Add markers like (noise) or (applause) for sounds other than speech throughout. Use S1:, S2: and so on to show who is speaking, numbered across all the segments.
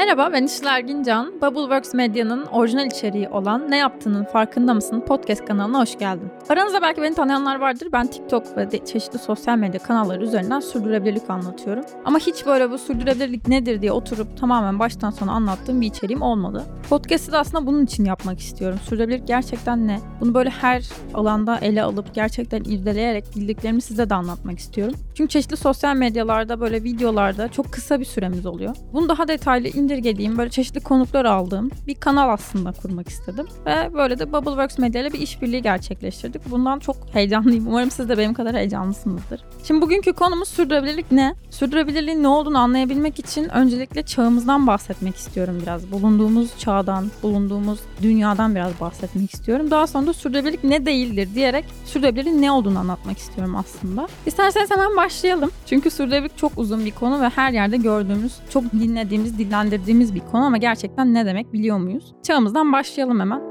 S1: Merhaba ben Işıl Ergincan. Bubbleworks Medya'nın orijinal içeriği olan Ne Yaptığının Farkında Mısın podcast kanalına hoş geldin. Aranızda belki beni tanıyanlar vardır. Ben TikTok ve de çeşitli sosyal medya kanalları üzerinden sürdürülebilirlik anlatıyorum. Ama hiç böyle bu sürdürülebilirlik nedir diye oturup tamamen baştan sona anlattığım bir içeriğim olmadı. Podcast'ı da aslında bunun için yapmak istiyorum. Sürdürülebilirlik gerçekten ne? Bunu böyle her alanda ele alıp gerçekten irdeleyerek bildiklerimi size de anlatmak istiyorum. Çünkü çeşitli sosyal medyalarda böyle videolarda çok kısa bir süremiz oluyor. Bunu daha detaylı indirgediğim, böyle çeşitli konuklar aldığım bir kanal aslında kurmak istedim. Ve böyle de Bubbleworks Media ile bir işbirliği gerçekleştirdik. Bundan çok heyecanlıyım. Umarım siz de benim kadar heyecanlısınızdır. Şimdi bugünkü konumuz sürdürülebilirlik ne? Sürdürülebilirliğin ne olduğunu anlayabilmek için öncelikle çağımızdan bahsetmek istiyorum biraz. Bulunduğumuz çağdan, bulunduğumuz dünyadan biraz bahsetmek istiyorum. Daha sonra da sürdürülebilirlik ne değildir diyerek sürdürülebilirliğin ne olduğunu anlatmak istiyorum aslında. İsterseniz hemen başlayalım. Çünkü sürdürülebilirlik çok uzun bir konu ve her yerde gördüğümüz, çok dinlediğimiz, dillendirdiğimiz bir konu ama gerçekten ne demek biliyor muyuz? Çağımızdan başlayalım hemen.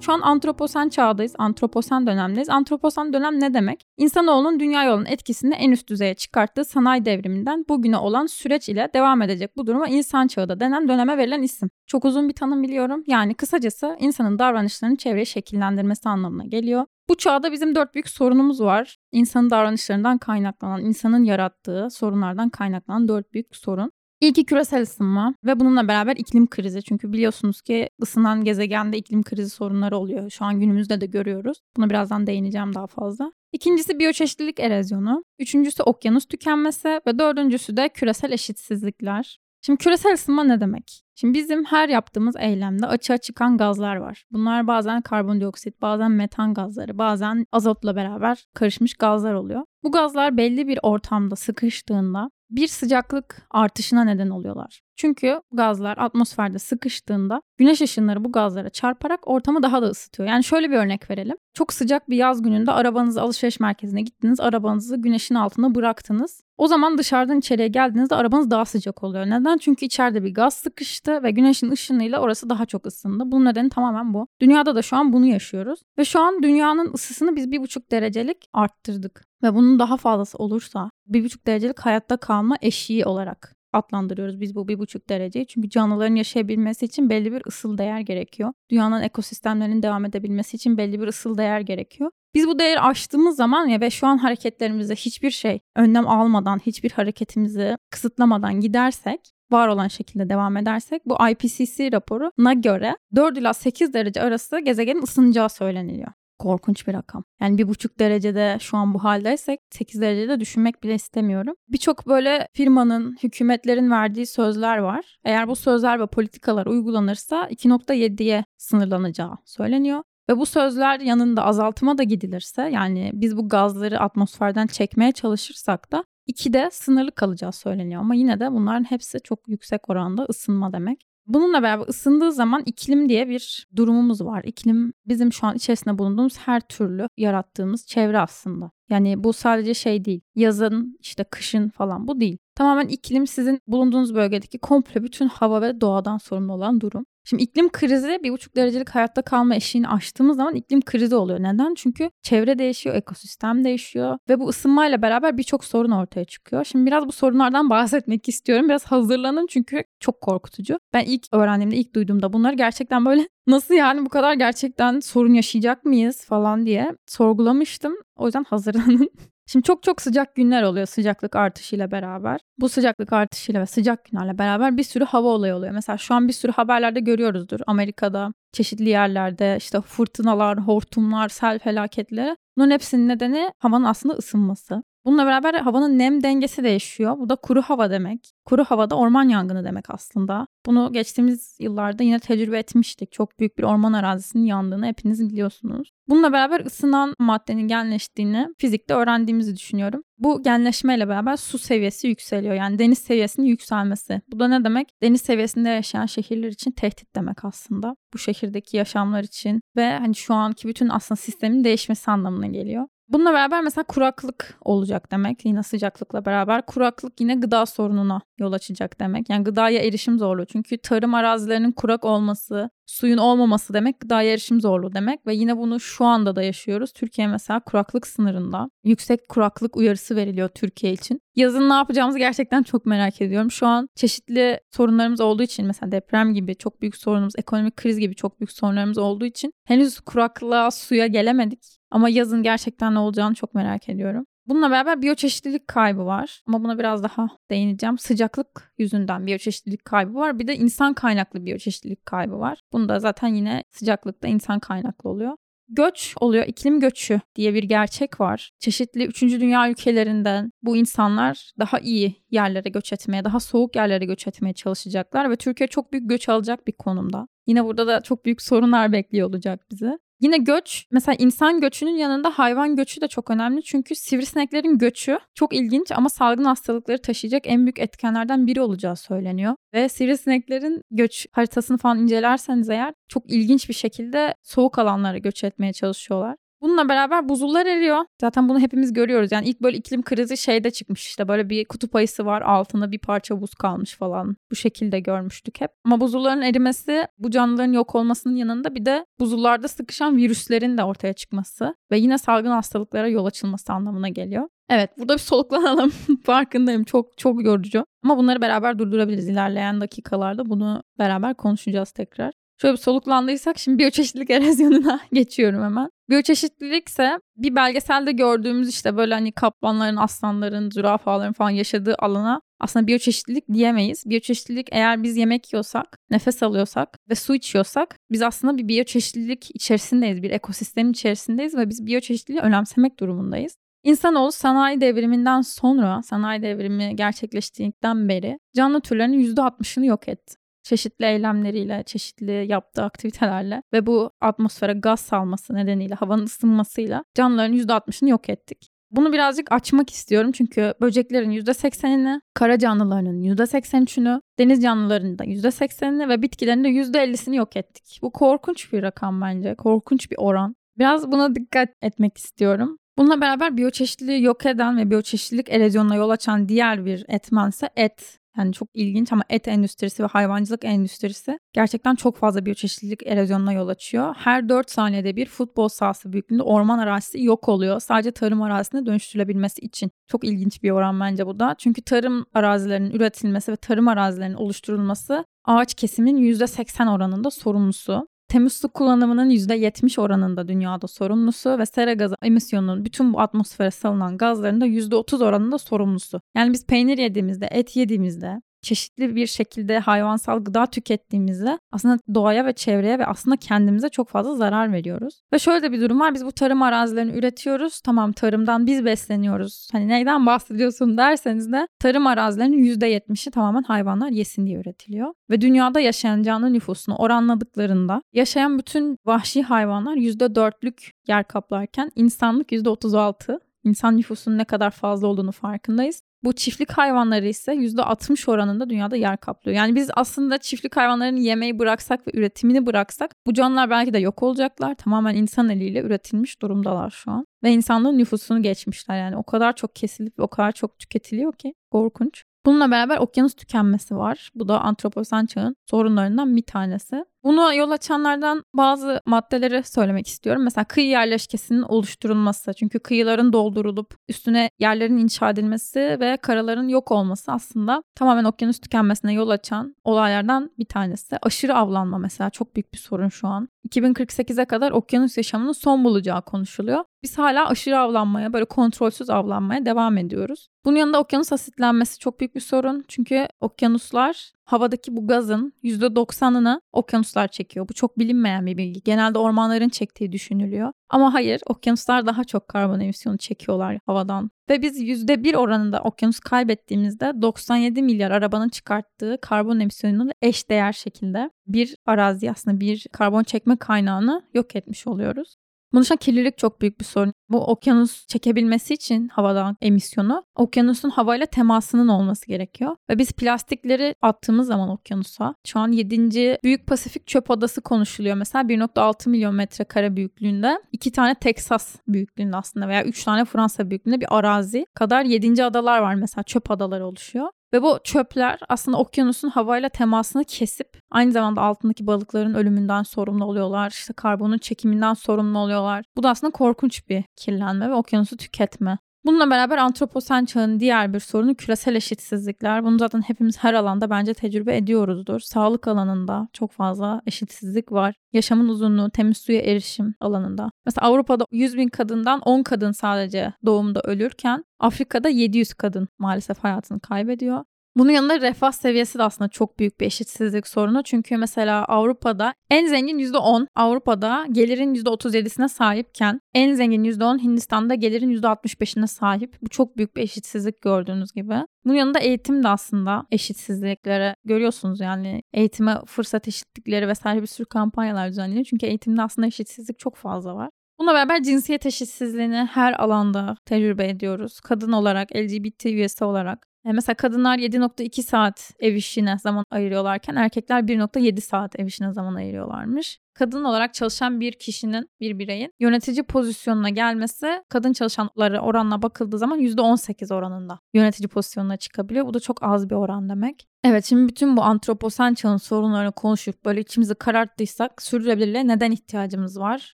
S1: Şu an antroposen çağdayız, antroposen dönemdeyiz. Antroposen dönem ne demek? İnsanoğlunun dünya yolunun etkisini en üst düzeye çıkarttığı sanayi devriminden bugüne olan süreç ile devam edecek bu duruma insan çağı da denen döneme verilen isim. Çok uzun bir tanım biliyorum. Yani kısacası insanın davranışlarını çevreyi şekillendirmesi anlamına geliyor. Bu çağda bizim dört büyük sorunumuz var. İnsanın davranışlarından kaynaklanan, insanın yarattığı sorunlardan kaynaklanan dört büyük sorun. İlki küresel ısınma ve bununla beraber iklim krizi. Çünkü biliyorsunuz ki ısınan gezegende iklim krizi sorunları oluyor. Şu an günümüzde de görüyoruz. Buna birazdan değineceğim daha fazla. İkincisi biyoçeşitlilik erozyonu. Üçüncüsü okyanus tükenmesi ve dördüncüsü de küresel eşitsizlikler. Şimdi küresel ısınma ne demek? Şimdi bizim her yaptığımız eylemde açığa çıkan gazlar var. Bunlar bazen karbondioksit, bazen metan gazları, bazen azotla beraber karışmış gazlar oluyor. Bu gazlar belli bir ortamda sıkıştığında bir sıcaklık artışına neden oluyorlar. Çünkü gazlar atmosferde sıkıştığında güneş ışınları bu gazlara çarparak ortamı daha da ısıtıyor. Yani şöyle bir örnek verelim. Çok sıcak bir yaz gününde arabanızı alışveriş merkezine gittiniz, arabanızı güneşin altına bıraktınız. O zaman dışarıdan içeriye geldiğinizde arabanız daha sıcak oluyor. Neden? Çünkü içeride bir gaz sıkıştı ve güneşin ışınıyla orası daha çok ısındı. Bunun nedeni tamamen bu. Dünyada da şu an bunu yaşıyoruz. Ve şu an dünyanın ısısını biz bir buçuk derecelik arttırdık. Ve bunun daha fazlası olursa bir buçuk derecelik hayatta kalma eşiği olarak adlandırıyoruz biz bu bir buçuk dereceyi. Çünkü canlıların yaşayabilmesi için belli bir ısıl değer gerekiyor. Dünyanın ekosistemlerinin devam edebilmesi için belli bir ısıl değer gerekiyor. Biz bu değeri aştığımız zaman ya ve şu an hareketlerimize hiçbir şey önlem almadan, hiçbir hareketimizi kısıtlamadan gidersek var olan şekilde devam edersek bu IPCC raporuna göre 4 ila 8 derece arası gezegenin ısınacağı söyleniliyor korkunç bir rakam. Yani bir buçuk derecede şu an bu haldeysek 8 derecede düşünmek bile istemiyorum. Birçok böyle firmanın, hükümetlerin verdiği sözler var. Eğer bu sözler ve politikalar uygulanırsa 2.7'ye sınırlanacağı söyleniyor. Ve bu sözler yanında azaltıma da gidilirse yani biz bu gazları atmosferden çekmeye çalışırsak da 2'de sınırlı kalacağı söyleniyor. Ama yine de bunların hepsi çok yüksek oranda ısınma demek. Bununla beraber ısındığı zaman iklim diye bir durumumuz var. İklim bizim şu an içerisinde bulunduğumuz her türlü yarattığımız çevre aslında. Yani bu sadece şey değil. Yazın, işte kışın falan bu değil. Tamamen iklim sizin bulunduğunuz bölgedeki komple bütün hava ve doğadan sorumlu olan durum. Şimdi iklim krizi bir buçuk derecelik hayatta kalma eşiğini aştığımız zaman iklim krizi oluyor. Neden? Çünkü çevre değişiyor, ekosistem değişiyor ve bu ısınmayla beraber birçok sorun ortaya çıkıyor. Şimdi biraz bu sorunlardan (laughs) bahsetmek istiyorum. Biraz hazırlanın çünkü çok korkutucu. Ben ilk öğrendiğimde, ilk duyduğumda bunları gerçekten böyle (laughs) nasıl yani bu kadar gerçekten sorun yaşayacak mıyız falan diye sorgulamıştım. O yüzden hazırlanın. (laughs) Şimdi çok çok sıcak günler oluyor sıcaklık artışıyla beraber. Bu sıcaklık artışıyla ve sıcak günlerle beraber bir sürü hava olayı oluyor. Mesela şu an bir sürü haberlerde görüyoruzdur. Amerika'da çeşitli yerlerde işte fırtınalar, hortumlar, sel felaketleri. Bunun hepsinin nedeni havanın aslında ısınması. Bununla beraber havanın nem dengesi değişiyor. Bu da kuru hava demek. Kuru havada orman yangını demek aslında. Bunu geçtiğimiz yıllarda yine tecrübe etmiştik. Çok büyük bir orman arazisinin yandığını hepiniz biliyorsunuz. Bununla beraber ısınan maddenin genleştiğini fizikte öğrendiğimizi düşünüyorum. Bu genleşmeyle beraber su seviyesi yükseliyor. Yani deniz seviyesinin yükselmesi. Bu da ne demek? Deniz seviyesinde yaşayan şehirler için tehdit demek aslında. Bu şehirdeki yaşamlar için ve hani şu anki bütün aslında sistemin değişmesi anlamına geliyor. Bununla beraber mesela kuraklık olacak demek. Yine sıcaklıkla beraber kuraklık yine gıda sorununa yol açacak demek. Yani gıdaya erişim zorluğu. Çünkü tarım arazilerinin kurak olması, suyun olmaması demek gıdaya erişim zorluğu demek ve yine bunu şu anda da yaşıyoruz. Türkiye mesela kuraklık sınırında. Yüksek kuraklık uyarısı veriliyor Türkiye için. Yazın ne yapacağımızı gerçekten çok merak ediyorum. Şu an çeşitli sorunlarımız olduğu için mesela deprem gibi çok büyük sorunumuz, ekonomik kriz gibi çok büyük sorunlarımız olduğu için henüz kuraklığa, suya gelemedik. Ama yazın gerçekten ne olacağını çok merak ediyorum. Bununla beraber biyoçeşitlilik kaybı var. Ama buna biraz daha değineceğim. Sıcaklık yüzünden biyoçeşitlilik kaybı var. Bir de insan kaynaklı biyoçeşitlilik kaybı var. Bunda zaten yine sıcaklıkta insan kaynaklı oluyor. Göç oluyor, iklim göçü diye bir gerçek var. Çeşitli 3. dünya ülkelerinden bu insanlar daha iyi yerlere göç etmeye, daha soğuk yerlere göç etmeye çalışacaklar ve Türkiye çok büyük göç alacak bir konumda. Yine burada da çok büyük sorunlar bekliyor olacak bizi. Yine göç mesela insan göçünün yanında hayvan göçü de çok önemli. Çünkü sivrisineklerin göçü çok ilginç ama salgın hastalıkları taşıyacak en büyük etkenlerden biri olacağı söyleniyor. Ve sivrisineklerin göç haritasını falan incelerseniz eğer çok ilginç bir şekilde soğuk alanlara göç etmeye çalışıyorlar. Bununla beraber buzullar eriyor. Zaten bunu hepimiz görüyoruz. Yani ilk böyle iklim krizi şeyde çıkmış işte böyle bir kutup ayısı var altında bir parça buz kalmış falan. Bu şekilde görmüştük hep. Ama buzulların erimesi bu canlıların yok olmasının yanında bir de buzullarda sıkışan virüslerin de ortaya çıkması ve yine salgın hastalıklara yol açılması anlamına geliyor. Evet burada bir soluklanalım. (laughs) Farkındayım çok çok yorucu. Ama bunları beraber durdurabiliriz ilerleyen dakikalarda. Bunu beraber konuşacağız tekrar. Şöyle bir soluklandıysak şimdi biyoçeşitlilik erozyonuna (laughs) geçiyorum hemen. Biyoçeşitlilik ise bir belgeselde gördüğümüz işte böyle hani kaplanların, aslanların, zürafaların falan yaşadığı alana aslında biyoçeşitlilik diyemeyiz. Biyoçeşitlilik eğer biz yemek yiyorsak, nefes alıyorsak ve su içiyorsak biz aslında bir biyoçeşitlilik içerisindeyiz, bir ekosistem içerisindeyiz ve biz biyoçeşitliliği önemsemek durumundayız. İnsanoğlu sanayi devriminden sonra, sanayi devrimi gerçekleştiğinden beri canlı türlerinin %60'ını yok etti çeşitli eylemleriyle, çeşitli yaptığı aktivitelerle ve bu atmosfere gaz salması nedeniyle, havanın ısınmasıyla canlıların %60'ını yok ettik. Bunu birazcık açmak istiyorum çünkü böceklerin %80'ini, kara canlılarının %83'ünü, deniz canlılarının da %80'ini ve bitkilerin de %50'sini yok ettik. Bu korkunç bir rakam bence, korkunç bir oran. Biraz buna dikkat etmek istiyorum. Bununla beraber biyoçeşitliliği yok eden ve biyoçeşitlilik erozyonuna yol açan diğer bir etmense et. Yani çok ilginç ama et endüstrisi ve hayvancılık endüstrisi gerçekten çok fazla biyoçeşitlilik erozyonuna yol açıyor. Her 4 saniyede bir futbol sahası büyüklüğünde orman arazisi yok oluyor. Sadece tarım arazisine dönüştürülebilmesi için. Çok ilginç bir oran bence bu da. Çünkü tarım arazilerinin üretilmesi ve tarım arazilerinin oluşturulması ağaç kesiminin %80 oranında sorumlusu. Temiz su kullanımının %70 oranında dünyada sorumlusu ve sera gazı emisyonunun bütün bu atmosfere salınan gazların da %30 oranında sorumlusu. Yani biz peynir yediğimizde, et yediğimizde çeşitli bir şekilde hayvansal gıda tükettiğimizde aslında doğaya ve çevreye ve aslında kendimize çok fazla zarar veriyoruz. Ve şöyle de bir durum var. Biz bu tarım arazilerini üretiyoruz. Tamam tarımdan biz besleniyoruz. Hani neyden (laughs) bahsediyorsun derseniz de tarım arazilerinin %70'i tamamen hayvanlar yesin diye üretiliyor. Ve dünyada yaşayan canlı nüfusunu oranladıklarında yaşayan bütün vahşi hayvanlar %4'lük yer kaplarken insanlık %36 İnsan nüfusunun ne kadar fazla olduğunu farkındayız. Bu çiftlik hayvanları ise %60 oranında dünyada yer kaplıyor. Yani biz aslında çiftlik hayvanlarını yemeyi bıraksak ve üretimini bıraksak bu canlılar belki de yok olacaklar. Tamamen insan eliyle üretilmiş durumdalar şu an. Ve insanlığın nüfusunu geçmişler yani o kadar çok kesilip o kadar çok tüketiliyor ki korkunç. Bununla beraber okyanus tükenmesi var. Bu da antroposen çağın sorunlarından bir tanesi. Bunu yol açanlardan bazı maddeleri söylemek istiyorum. Mesela kıyı yerleşkesinin oluşturulması. Çünkü kıyıların doldurulup üstüne yerlerin inşa edilmesi ve karaların yok olması aslında tamamen okyanus tükenmesine yol açan olaylardan bir tanesi. Aşırı avlanma mesela çok büyük bir sorun şu an. 2048'e kadar okyanus yaşamının son bulacağı konuşuluyor. Biz hala aşırı avlanmaya, böyle kontrolsüz avlanmaya devam ediyoruz. Bunun yanında okyanus asitlenmesi çok büyük bir sorun. Çünkü okyanuslar havadaki bu gazın %90'ını okyanuslar çekiyor. Bu çok bilinmeyen bir bilgi. Genelde ormanların çektiği düşünülüyor. Ama hayır, okyanuslar daha çok karbon emisyonu çekiyorlar havadan. Ve biz %1 oranında okyanus kaybettiğimizde 97 milyar arabanın çıkarttığı karbon emisyonunu eş değer şekilde bir arazi aslında bir karbon çekme kaynağını yok etmiş oluyoruz. Bunun kirlilik çok büyük bir sorun. Bu okyanus çekebilmesi için havadan emisyonu okyanusun havayla temasının olması gerekiyor. Ve biz plastikleri attığımız zaman okyanusa şu an 7. Büyük Pasifik Çöp Adası konuşuluyor. Mesela 1.6 milyon metrekare büyüklüğünde iki tane Teksas büyüklüğünde aslında veya üç tane Fransa büyüklüğünde bir arazi kadar 7. adalar var mesela çöp adaları oluşuyor. Ve bu çöpler aslında okyanusun havayla temasını kesip aynı zamanda altındaki balıkların ölümünden sorumlu oluyorlar. İşte karbonun çekiminden sorumlu oluyorlar. Bu da aslında korkunç bir kirlenme ve okyanusu tüketme. Bununla beraber antroposen çağın diğer bir sorunu küresel eşitsizlikler. Bunu zaten hepimiz her alanda bence tecrübe ediyoruzdur. Sağlık alanında çok fazla eşitsizlik var. Yaşamın uzunluğu, temiz suya erişim alanında. Mesela Avrupa'da 100 bin kadından 10 kadın sadece doğumda ölürken Afrika'da 700 kadın maalesef hayatını kaybediyor. Bunun yanında refah seviyesi de aslında çok büyük bir eşitsizlik sorunu. Çünkü mesela Avrupa'da en zengin %10 Avrupa'da gelirin %37'sine sahipken en zengin %10 Hindistan'da gelirin %65'ine sahip. Bu çok büyük bir eşitsizlik gördüğünüz gibi. Bunun yanında eğitim de aslında eşitsizliklere görüyorsunuz yani eğitime fırsat eşitlikleri vesaire bir sürü kampanyalar düzenleniyor. Çünkü eğitimde aslında eşitsizlik çok fazla var. Bununla beraber cinsiyet eşitsizliğini her alanda tecrübe ediyoruz. Kadın olarak, LGBT üyesi olarak. E, mesela kadınlar 7.2 saat ev işine zaman ayırıyorlarken erkekler 1.7 saat ev işine zaman ayırıyorlarmış kadın olarak çalışan bir kişinin, bir bireyin yönetici pozisyonuna gelmesi kadın çalışanları oranla bakıldığı zaman %18 oranında yönetici pozisyonuna çıkabiliyor. Bu da çok az bir oran demek. Evet şimdi bütün bu antroposen çağın sorunlarını konuşup böyle içimizi kararttıysak sürdürülebilirliğe neden ihtiyacımız var?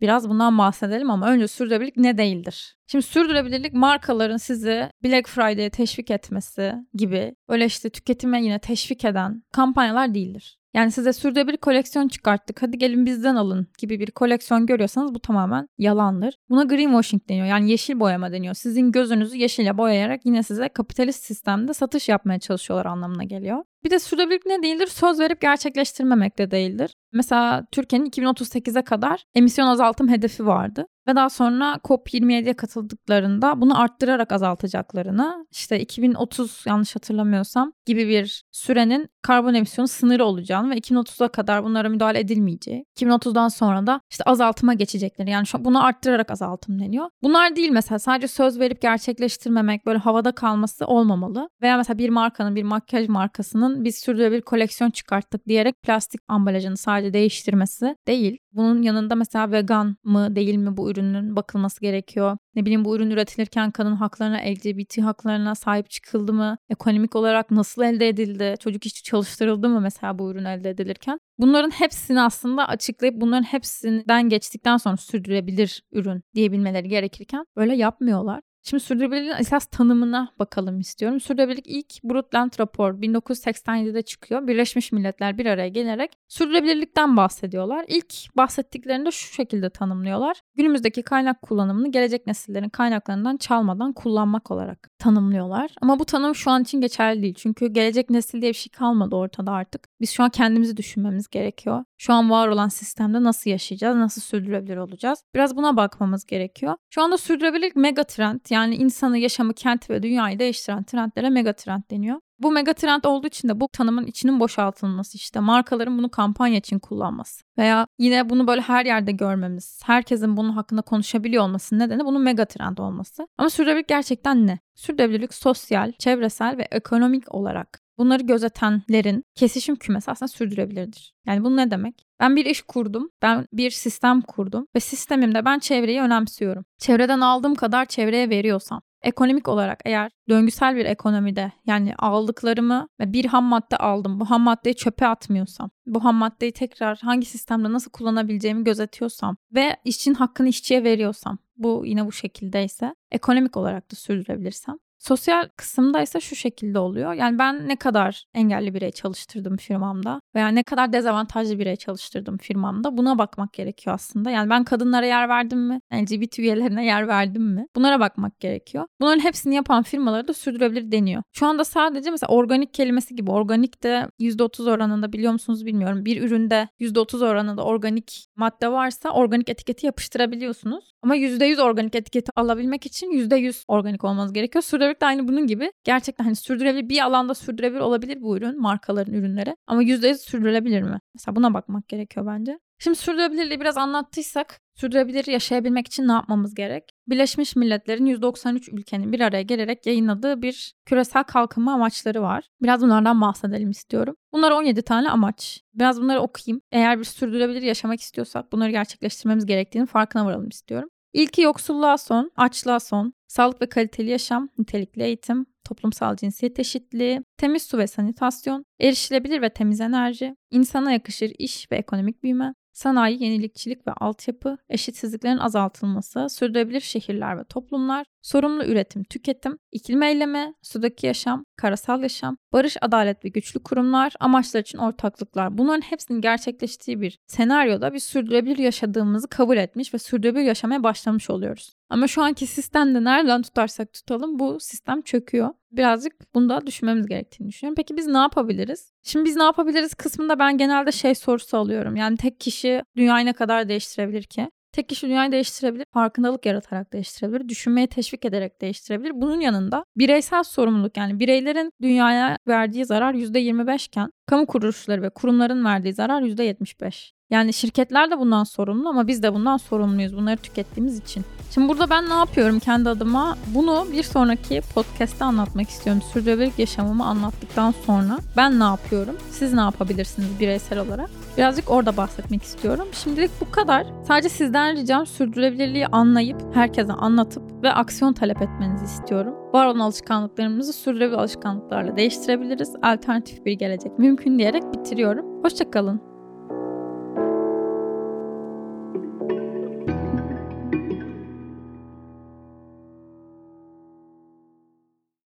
S1: Biraz bundan bahsedelim ama önce sürdürülebilirlik ne değildir? Şimdi sürdürülebilirlik markaların sizi Black Friday'e teşvik etmesi gibi öyle işte tüketime yine teşvik eden kampanyalar değildir. Yani size sürdürülebilir koleksiyon çıkarttık hadi gelin bizden alın gibi bir koleksiyon görüyorsanız bu tamamen yalandır. Buna greenwashing deniyor yani yeşil boyama deniyor. Sizin gözünüzü yeşile boyayarak yine size kapitalist sistemde satış yapmaya çalışıyorlar anlamına geliyor. Bir de sürdürülebilirlik ne değildir? Söz verip gerçekleştirmemek de değildir. Mesela Türkiye'nin 2038'e kadar emisyon azaltım hedefi vardı. Ve daha sonra COP27'ye katıldıklarında bunu arttırarak azaltacaklarını işte 2030 yanlış hatırlamıyorsam gibi bir sürenin karbon emisyonu sınırı olacağını ve 2030'a kadar bunlara müdahale edilmeyeceği. 2030'dan sonra da işte azaltıma geçecekleri. Yani şu bunu arttırarak azaltım deniyor. Bunlar değil mesela sadece söz verip gerçekleştirmemek böyle havada kalması olmamalı. Veya mesela bir markanın bir makyaj markasının biz sürdürülebilir koleksiyon çıkarttık diyerek plastik ambalajını sadece değiştirmesi değil. Bunun yanında mesela vegan mı değil mi bu ürünün bakılması gerekiyor. Ne bileyim bu ürün üretilirken kadın haklarına, LGBT haklarına sahip çıkıldı mı? Ekonomik olarak nasıl elde edildi? Çocuk işçi çalıştırıldı mı mesela bu ürün elde edilirken? Bunların hepsini aslında açıklayıp bunların hepsinden geçtikten sonra sürdürülebilir ürün diyebilmeleri gerekirken böyle yapmıyorlar. Şimdi sürdürülebilirliğin esas tanımına bakalım istiyorum. Sürdürülebilirlik ilk Brundtland rapor 1987'de çıkıyor. Birleşmiş Milletler bir araya gelerek sürdürülebilirlikten bahsediyorlar. İlk bahsettiklerinde şu şekilde tanımlıyorlar. Günümüzdeki kaynak kullanımını gelecek nesillerin kaynaklarından çalmadan kullanmak olarak tanımlıyorlar. Ama bu tanım şu an için geçerli değil. Çünkü gelecek nesil diye bir şey kalmadı ortada artık. Biz şu an kendimizi düşünmemiz gerekiyor. Şu an var olan sistemde nasıl yaşayacağız, nasıl sürdürülebilir olacağız? Biraz buna bakmamız gerekiyor. Şu anda sürdürülebilirlik mega trend yani insanı, yaşamı, kenti ve dünyayı değiştiren trendlere mega trend deniyor. Bu mega trend olduğu için de bu tanımın içinin boşaltılması işte markaların bunu kampanya için kullanması veya yine bunu böyle her yerde görmemiz, herkesin bunun hakkında konuşabiliyor olması nedeni bunun mega trend olması. Ama sürdürülebilirlik gerçekten ne? Sürdürülebilirlik sosyal, çevresel ve ekonomik olarak bunları gözetenlerin kesişim kümesi aslında sürdürebilirdir. Yani bu ne demek? Ben bir iş kurdum, ben bir sistem kurdum ve sistemimde ben çevreyi önemsiyorum. Çevreden aldığım kadar çevreye veriyorsam, ekonomik olarak eğer döngüsel bir ekonomide yani aldıklarımı bir ham madde aldım. Bu ham maddeyi çöpe atmıyorsam, bu ham maddeyi tekrar hangi sistemde nasıl kullanabileceğimi gözetiyorsam ve işçinin hakkını işçiye veriyorsam bu yine bu şekildeyse ekonomik olarak da sürdürebilirsem Sosyal kısımda ise şu şekilde oluyor. Yani ben ne kadar engelli birey çalıştırdım firmamda veya ne kadar dezavantajlı birey çalıştırdım firmamda buna bakmak gerekiyor aslında. Yani ben kadınlara yer verdim mi? LGBT üyelerine yer verdim mi? Bunlara bakmak gerekiyor. Bunların hepsini yapan firmaları da sürdürülebilir deniyor. Şu anda sadece mesela organik kelimesi gibi organik de %30 oranında biliyor musunuz bilmiyorum. Bir üründe %30 oranında organik madde varsa organik etiketi yapıştırabiliyorsunuz. Ama %100 organik etiketi alabilmek için %100 organik olmanız gerekiyor. Sürdürülebilirlik de aynı bunun gibi. Gerçekten hani sürdürülebilir bir alanda sürdürülebilir olabilir bu ürün, markaların ürünleri. Ama %100 sürdürülebilir mi? Mesela buna bakmak gerekiyor bence. Şimdi sürdürülebilirliği biraz anlattıysak sürdürülebilir yaşayabilmek için ne yapmamız gerek? Birleşmiş Milletler'in 193 ülkenin bir araya gelerek yayınladığı bir küresel kalkınma amaçları var. Biraz bunlardan bahsedelim istiyorum. Bunlar 17 tane amaç. Biraz bunları okuyayım. Eğer bir sürdürülebilir yaşamak istiyorsak bunları gerçekleştirmemiz gerektiğini farkına varalım istiyorum. İlki yoksulluğa son, açlığa son, sağlık ve kaliteli yaşam, nitelikli eğitim, toplumsal cinsiyet eşitliği, temiz su ve sanitasyon, erişilebilir ve temiz enerji, insana yakışır iş ve ekonomik büyüme, sanayi, yenilikçilik ve altyapı, eşitsizliklerin azaltılması, sürdürülebilir şehirler ve toplumlar, sorumlu üretim, tüketim, iklim eylemi, sudaki yaşam, karasal yaşam, barış, adalet ve güçlü kurumlar, amaçlar için ortaklıklar. Bunların hepsinin gerçekleştiği bir senaryoda bir sürdürülebilir yaşadığımızı kabul etmiş ve sürdürülebilir yaşamaya başlamış oluyoruz. Ama şu anki sistemde nereden tutarsak tutalım bu sistem çöküyor. Birazcık bunda düşünmemiz gerektiğini düşünüyorum. Peki biz ne yapabiliriz? Şimdi biz ne yapabiliriz kısmında ben genelde şey sorusu alıyorum. Yani tek kişi dünyayı ne kadar değiştirebilir ki? Tek kişi dünyayı değiştirebilir, farkındalık yaratarak değiştirebilir, düşünmeye teşvik ederek değiştirebilir. Bunun yanında bireysel sorumluluk yani bireylerin dünyaya verdiği zarar %25 iken kamu kuruluşları ve kurumların verdiği zarar %75. Yani şirketler de bundan sorumlu ama biz de bundan sorumluyuz bunları tükettiğimiz için. Şimdi burada ben ne yapıyorum kendi adıma? Bunu bir sonraki podcast'te anlatmak istiyorum. Sürdürülebilir yaşamımı anlattıktan sonra ben ne yapıyorum? Siz ne yapabilirsiniz bireysel olarak? Birazcık orada bahsetmek istiyorum. Şimdilik bu kadar. Sadece sizden ricam sürdürülebilirliği anlayıp herkese anlatıp ve aksiyon talep etmenizi istiyorum. Var olan alışkanlıklarımızı sürdürülebilir alışkanlıklarla değiştirebiliriz. Alternatif bir gelecek mümkün diyerek bitiriyorum. Hoşçakalın.